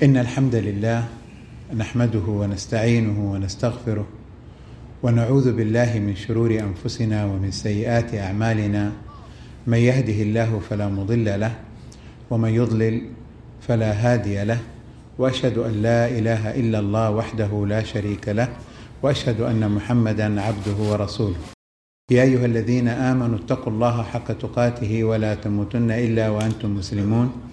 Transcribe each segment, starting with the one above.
إن الحمد لله نحمده ونستعينه ونستغفره ونعوذ بالله من شرور أنفسنا ومن سيئات أعمالنا. من يهده الله فلا مضل له ومن يضلل فلا هادي له. وأشهد أن لا إله إلا الله وحده لا شريك له وأشهد أن محمدا عبده ورسوله. يا أيها الذين آمنوا اتقوا الله حق تقاته ولا تموتن إلا وأنتم مسلمون.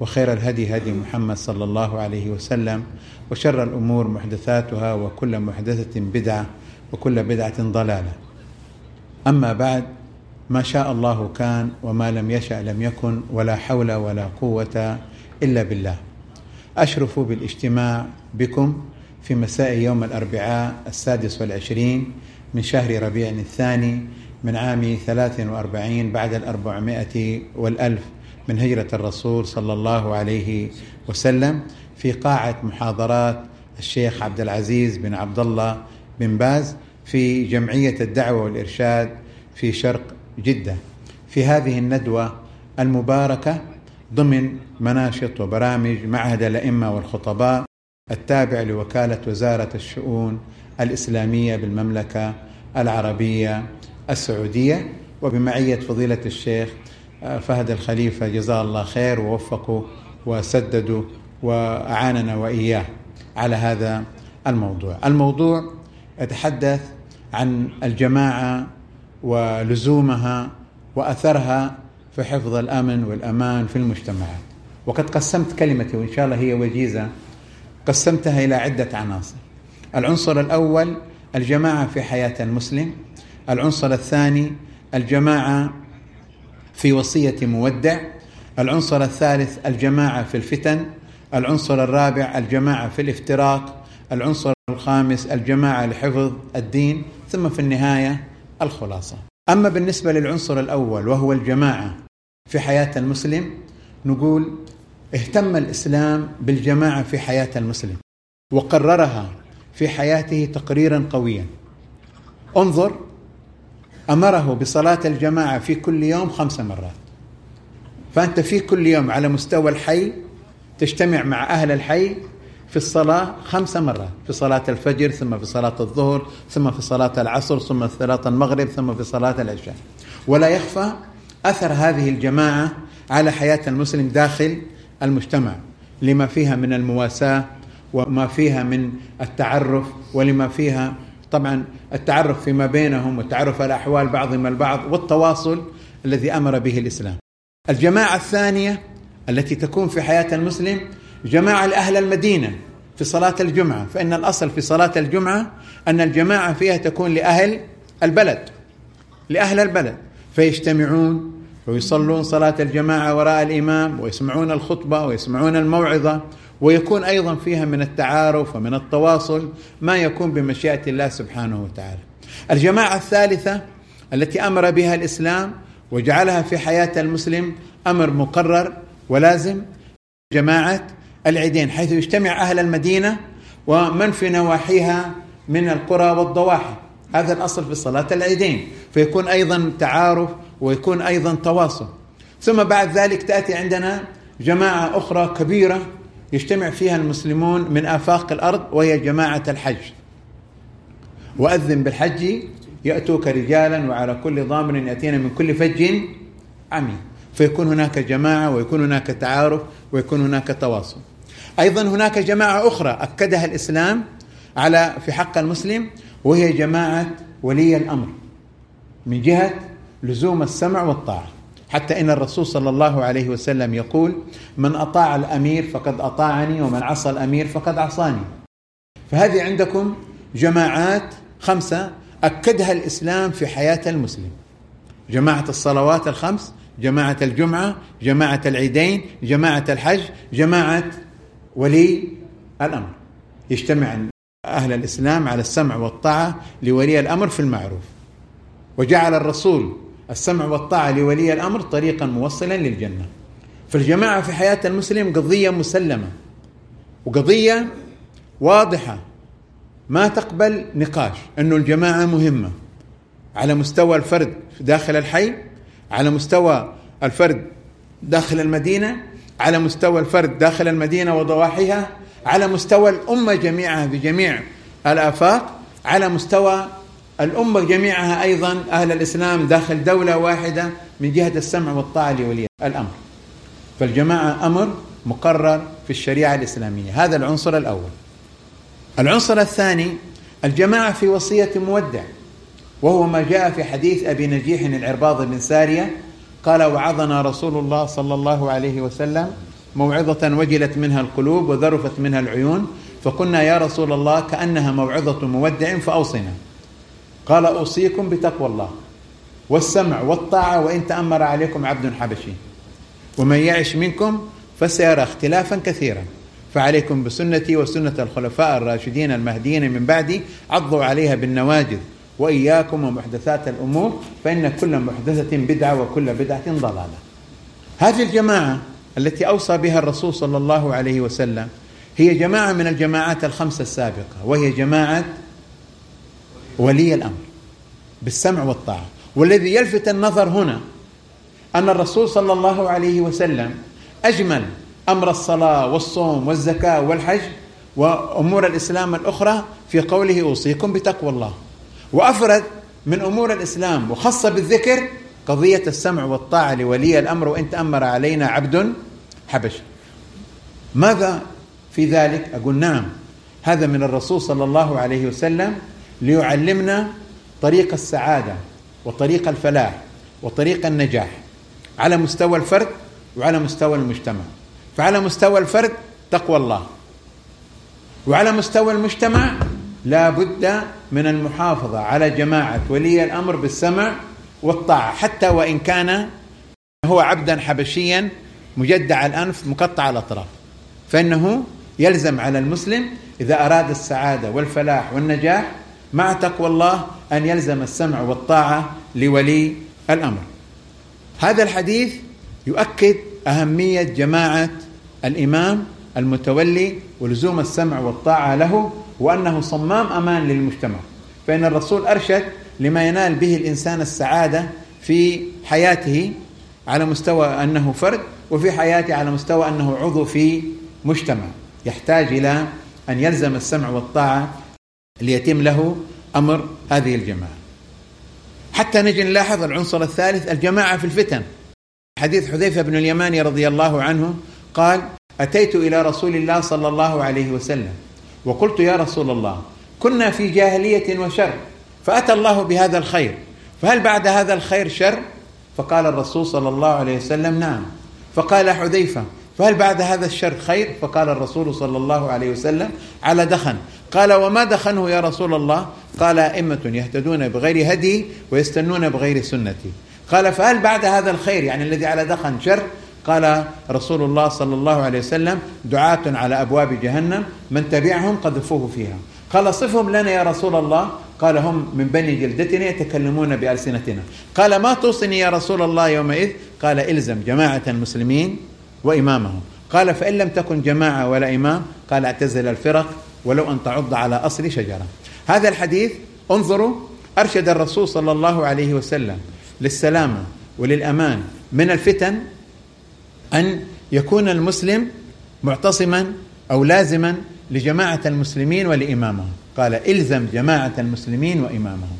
وخير الهدي هدي محمد صلى الله عليه وسلم وشر الأمور محدثاتها وكل محدثة بدعة وكل بدعة ضلالة. أما بعد ما شاء الله كان وما لم يشأ لم يكن ولا حول ولا قوة إلا بالله. أشرف بالاجتماع بكم في مساء يوم الأربعاء السادس والعشرين من شهر ربيع الثاني من عام ثلاث وأربعين بعد الأربعمائة والألف. من هجرة الرسول صلى الله عليه وسلم في قاعة محاضرات الشيخ عبد العزيز بن عبد الله بن باز في جمعية الدعوة والإرشاد في شرق جدة. في هذه الندوة المباركة ضمن مناشط وبرامج معهد الأئمة والخطباء التابع لوكالة وزارة الشؤون الإسلامية بالمملكة العربية السعودية وبمعية فضيلة الشيخ فهد الخليفة جزاه الله خير ووفقوا وسددوا وأعاننا وإياه على هذا الموضوع. الموضوع يتحدث عن الجماعة ولزومها وأثرها في حفظ الأمن والأمان في المجتمعات. وقد قسمت كلمتي وإن شاء الله هي وجيزة قسمتها إلى عدة عناصر. العنصر الأول الجماعة في حياة المسلم، العنصر الثاني الجماعة في وصية مودع، العنصر الثالث الجماعة في الفتن، العنصر الرابع الجماعة في الافتراق، العنصر الخامس الجماعة لحفظ الدين، ثم في النهاية الخلاصة. أما بالنسبة للعنصر الأول وهو الجماعة في حياة المسلم نقول اهتم الإسلام بالجماعة في حياة المسلم وقررها في حياته تقريرا قويا انظر أمره بصلاة الجماعة في كل يوم خمس مرات. فأنت في كل يوم على مستوى الحي تجتمع مع أهل الحي في الصلاة خمس مرات. في صلاة الفجر ثم في صلاة الظهر ثم في صلاة العصر ثم في صلاة المغرب ثم في صلاة العشاء. ولا يخفى أثر هذه الجماعة على حياة المسلم داخل المجتمع لما فيها من المواساة وما فيها من التعرف ولما فيها طبعا التعرف فيما بينهم والتعرف على أحوال بعضهم البعض والتواصل الذي أمر به الإسلام. الجماعة الثانية التي تكون في حياة المسلم جماعة لأهل المدينة في صلاة الجمعة فإن الأصل في صلاة الجمعة أن الجماعة فيها تكون لأهل البلد لأهل البلد فيجتمعون ويصلون صلاة الجماعة وراء الإمام ويسمعون الخطبة ويسمعون الموعظة ويكون أيضا فيها من التعارف ومن التواصل ما يكون بمشيئة الله سبحانه وتعالى. الجماعة الثالثة التي أمر بها الإسلام وجعلها في حياة المسلم أمر مقرر ولازم. جماعة العيدين حيث يجتمع أهل المدينة ومن في نواحيها من القرى والضواحي. هذا الأصل في صلاة العيدين. فيكون أيضا تعارف ويكون أيضا تواصل. ثم بعد ذلك تأتي عندنا جماعة أخرى كبيرة يجتمع فيها المسلمون من آفاق الأرض وهي جماعة الحج. وأذن بالحج يأتوك رجالا وعلى كل ضامر يأتينا من كل فج. عميق فيكون هناك جماعة ويكون هناك تعارف ويكون هناك تواصل. أيضا هناك جماعة أخرى أكدها الإسلام على في حق المسلم وهي جماعة ولي الأمر. من جهة لزوم السمع والطاعة. حتى إن الرسول صلى الله عليه وسلم يقول من أطاع الأمير فقد أطاعني ومن عصى الأمير فقد عصاني. فهذه عندكم جماعات خمسة أكدها الإسلام في حياة المسلم. جماعة الصلوات الخمس جماعة الجمعة جماعة العيدين جماعة الحج جماعة ولي الأمر. يجتمع أهل الإسلام على السمع والطاعة لولي الأمر في المعروف. وجعل الرسول السمع والطاعة لولي الأمر طريقا موصلا للجنة. فالجماعة في حياة المسلم قضية مسلمة وقضية واضحة ما تقبل نقاش أنه الجماعة مهمة. على مستوى الفرد داخل الحي على مستوى الفرد داخل المدينة على مستوى الفرد داخل المدينة وضواحيها على مستوى الأمة جميعها بجميع الآفاق على مستوى الأمة جميعها أيضا أهل الإسلام داخل دولة واحدة من جهة السمع والطاعة لولي الأمر. فالجماعة أمر مقرر في الشريعة الإسلامية. هذا العنصر الأول. العنصر الثاني الجماعة في وصية مودع وهو ما جاء في حديث أبي نجيح العرباض بن سارية قال وعظنا رسول الله صلى الله عليه وسلم موعظة وجلت منها القلوب وذرفت منها العيون فقلنا يا رسول الله كأنها موعظة مودع فأوصنا. قال أوصيكم بتقوى الله والسمع والطاعة وإن تأمر عليكم عبد حبشي ومن يعش منكم فسيرى اختلافا كثيرا فعليكم بسنتي وسنة الخلفاء الراشدين المهديين من بعدي عضوا عليها بالنواجذ وإياكم ومحدثات الأمور فإن كل محدثة بدعة وكل بدعة ضلالة. هذه الجماعة التي أوصى بها الرسول صلى الله عليه وسلم هي جماعة من الجماعات الخمسة السابقة وهي جماعة ولي الأمر بالسمع والطاعة. والذي يلفت النظر هنا أن الرسول صلى الله عليه وسلم أجمل أمر الصلاة والصوم والزكاة والحج وأمور الإسلام الأخرى في قوله أوصيكم بتقوى الله. وأفرد من أمور الإسلام وخص بالذكر قضية السمع والطاعة لولي الأمر وإن تأمر علينا عبد حبشي ماذا في ذلك؟ أقول نعم هذا من الرسول صلى الله عليه وسلم ليعلمنا طريق السعادة وطريق الفلاح وطريق النجاح على مستوى الفرد وعلى مستوى المجتمع. فعلى مستوى الفرد تقوى الله. وعلى مستوى المجتمع لا بد من المحافظة على جماعة ولي الأمر بالسمع والطاعة. حتى وإن كان هو عبدا حبشيا مجدع الأنف مقطع الأطراف. فإنه يلزم على المسلم إذا أراد السعادة والفلاح والنجاح مع تقوى الله أن يلزم السمع والطاعة لولي الأمر. هذا الحديث يؤكد أهمية جماعة الإمام المتولي ولزوم السمع والطاعة له وأنه صمام أمان للمجتمع. فإن الرسول أرشد لما ينال به الإنسان السعادة في حياته على مستوى أنه فرد وفي حياته على مستوى أنه عضو في مجتمع. يحتاج إلى أن يلزم السمع والطاعة ليتم له أمر هذه الجماعة. حتى نجي نلاحظ العنصر الثالث الجماعة في الفتن. حديث حذيفة بن اليماني رضي الله عنه قال أتيت إلى رسول الله صلى الله عليه وسلم وقلت يا رسول الله كنا في جاهلية وشر فأتى الله بهذا الخير فهل بعد هذا الخير شر؟ فقال الرسول صلى الله عليه وسلم نعم. فقال حذيفة فهل بعد هذا الشر خير؟ فقال الرسول صلى الله عليه وسلم على دخن. قال وما دخنه يا رسول الله؟ قال أئمة يهتدون بغير هدي ويستنون بغير سنتي. قال فهل بعد هذا الخير يعني الذي على دخن شر؟ قال رسول الله صلى الله عليه وسلم دعاة على أبواب جهنم من تبعهم قذفوه فيها. قال صفهم لنا يا رسول الله؟ قال هم من بني جلدتنا يتكلمون بألسنتنا. قال ما توصني يا رسول الله يومئذ؟ قال إلزم جماعة المسلمين وإمامهم. قال فإن لم تكن جماعة ولا إمام؟ قال اعتزل الفرق ولو أن تعض على أصل شجرة. هذا الحديث انظروا أرشد الرسول صلى الله عليه وسلم للسلامة وللأمان من الفتن أن يكون المسلم معتصما أو لازما لجماعة المسلمين ولإمامهم قال إلزم جماعة المسلمين وإمامهم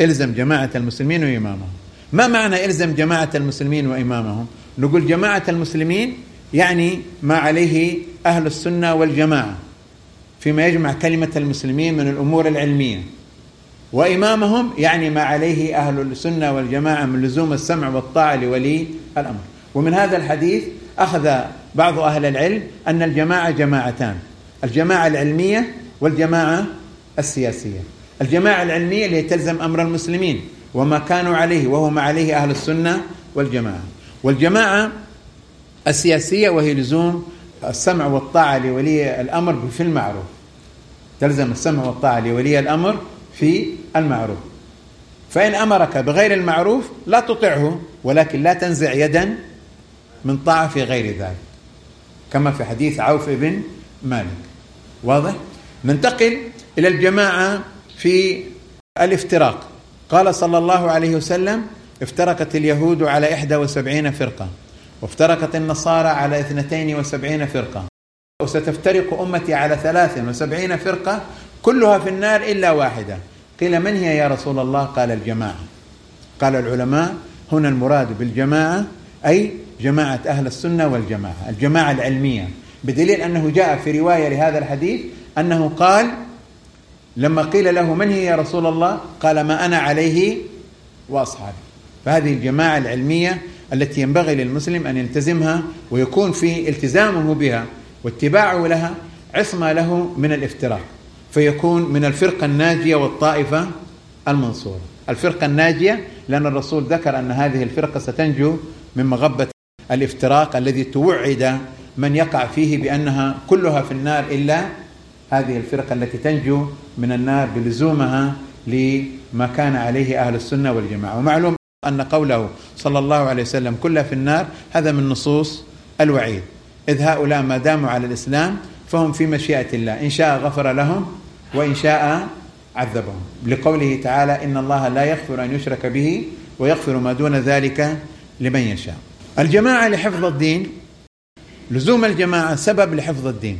إلزم جماعة المسلمين وإمامهم ما معنى إلزم جماعة المسلمين وإمامهم نقول جماعة المسلمين يعني ما عليه أهل السنة والجماعة. فيما يجمع كلمة المسلمين من الأمور العلمية. وإمامهم يعني ما عليه أهل السنة والجماعة من لزوم السمع والطاعة لولي الأمر. ومن هذا الحديث أخذ بعض أهل العلم أن الجماعة جماعتان الجماعة العلمية والجماعة السياسية. الجماعة العلمية اللي تلزم أمر المسلمين وما كانوا عليه وهو ما عليه أهل السنة والجماعة. والجماعة السياسية وهي لزوم السمع والطاعة لولي الأمر في المعروف. تلزم السمع والطاعة لولي الأمر في المعروف. فإن أمرك بغير المعروف لا تطعه ولكن لا تنزع يدا من طاعة في غير ذلك. كما في حديث عوف بن مالك. واضح؟ ننتقل إلى الجماعة في الافتراق. قال صلى الله عليه وسلم افترقت اليهود على إحدى وسبعين فرقة وافترقت النصارى على اثنتين وسبعين فرقة. وستفترق أمتي على ثلاث وسبعين فرقة كلها في النار إلا واحدة. قيل من هي يا رسول الله؟ قال الجماعة. قال العلماء هنا المراد بالجماعة أي جماعة أهل السنة والجماعة الجماعة العلمية. بدليل أنه جاء في رواية لهذا الحديث أنه قال لما قيل له من هي يا رسول الله؟ قال ما أنا عليه وأصحابي. فهذه الجماعة العلمية التي ينبغي للمسلم أن يلتزمها ويكون في التزامه بها. واتباعه لها عصمة له من الافتراق فيكون من الفرقة الناجية والطائفة المنصورة. الفرقة الناجية لأن الرسول ذكر أن هذه الفرقة ستنجو من مغبة الافتراق الذي توعد من يقع فيه بأنها كلها في النار إلا هذه الفرقة التي تنجو من النار بلزومها لما كان عليه أهل السنة والجماعة. ومعلوم أن قوله صلى الله عليه وسلم كلها في النار هذا من نصوص الوعيد. إذ هؤلاء ما داموا على الإسلام فهم في مشيئة الله. إن شاء غفر لهم وإن شاء عذبهم. لقوله تعالى إن الله لا يغفر أن يشرك به ويغفر ما دون ذلك لمن يشاء. الجماعة لحفظ الدين لزوم الجماعة سبب لحفظ الدين.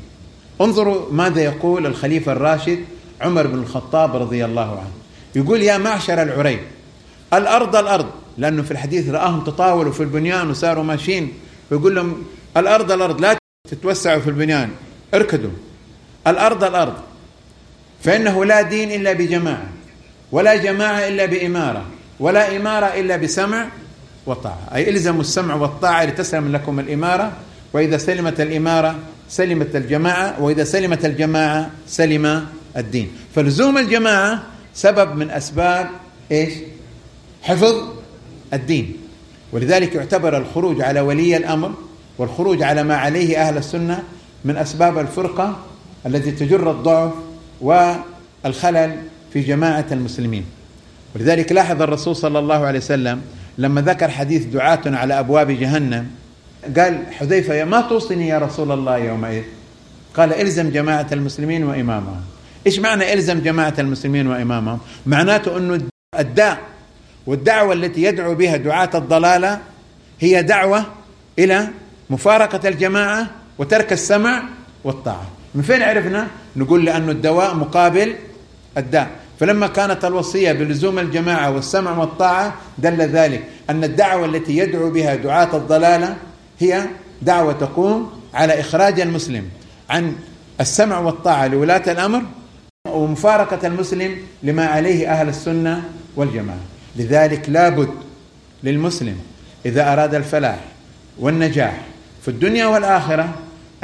انظروا ماذا يقول الخليفة الراشد عمر بن الخطاب رضي الله عنه. يقول يا معشر العريب الأرض الأرض لأنه في الحديث رآهم تطاولوا في البنيان وصاروا ماشيين. ويقول لهم الأرض الأرض لا تتوسعوا في البنيان. اركدوا. الأرض الأرض. فإنه لا دين إلا بجماعة ولا جماعة إلا بإمارة ولا إمارة إلا بسمع وطاعة. أي إلزموا السمع والطاعة لتسلم لكم الإمارة وإذا سلمت الإمارة سلمت الجماعة وإذا سلمت الجماعة سلم الدين. فلزوم الجماعة سبب من أسباب إيش؟ حفظ الدين. ولذلك يعتبر الخروج على ولي الأمر والخروج على ما عليه أهل السنة من أسباب الفرقة التي تجر الضعف والخلل في جماعة المسلمين. ولذلك لاحظ الرسول صلى الله عليه وسلم لما ذكر حديث دعاة على أبواب جهنم قال حذيفة ما توصني يا رسول الله يومئذ؟ قال إلزم جماعة المسلمين وإمامهم. إيش معنى إلزم جماعة المسلمين وإمامهم؟ معناته أنه الداء والدعوة التي يدعو بها دعاة الضلالة هي دعوة إلى مفارقة الجماعة وترك السمع والطاعة. من فين عرفنا؟ نقول لأنه الدواء مقابل الداء. فلما كانت الوصية بلزوم الجماعة والسمع والطاعة دل ذلك أن الدعوة التي يدعو بها دعاة الضلالة هي دعوة تقوم على إخراج المسلم عن السمع والطاعة لولاة الأمر ومفارقة المسلم لما عليه أهل السنة والجماعة. لذلك لابد للمسلم إذا أراد الفلاح والنجاح في الدنيا والآخرة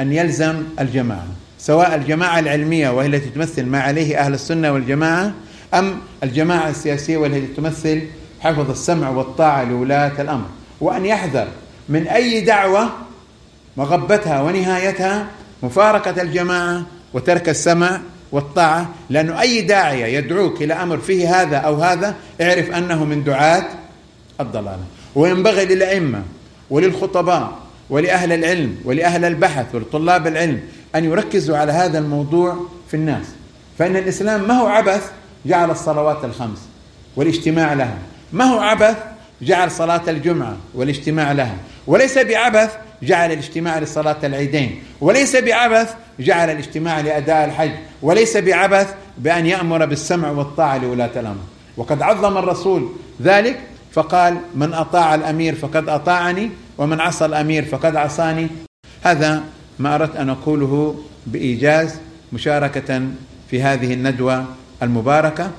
أن يلزم الجماعة سواء الجماعة العلمية وهي التي تمثل ما عليه أهل السنة والجماعة أم الجماعة السياسية وهي التي تمثل حفظ السمع والطاعة لولاة الأمر. وأن يحذر من أي دعوة مغبتها ونهايتها مفارقة الجماعة وترك السمع والطاعة لأنه أي داعية يدعوك إلى أمر فيه هذا أو هذا اعرف أنه من دعاة الضلالة. وينبغي للأئمة وللخطباء ولأهل العلم ولأهل البحث ولطلاب العلم أن يركزوا على هذا الموضوع في الناس. فإن الإسلام ما هو عبث جعل الصلوات الخمس والاجتماع لها. ما هو عبث جعل صلاة الجمعة والاجتماع لها. وليس بعبث جعل الاجتماع لصلاة العيدين. وليس بعبث جعل الاجتماع لأداء الحج. وليس بعبث بأن يأمر بالسمع والطاعة لولاة الأمر. وقد عظم الرسول ذلك فقال من أطاع الأمير فقد أطاعني ومن عصى الأمير فقد عصاني. هذا ما أردت أن أقوله بإيجاز مشاركة في هذه الندوة المباركة.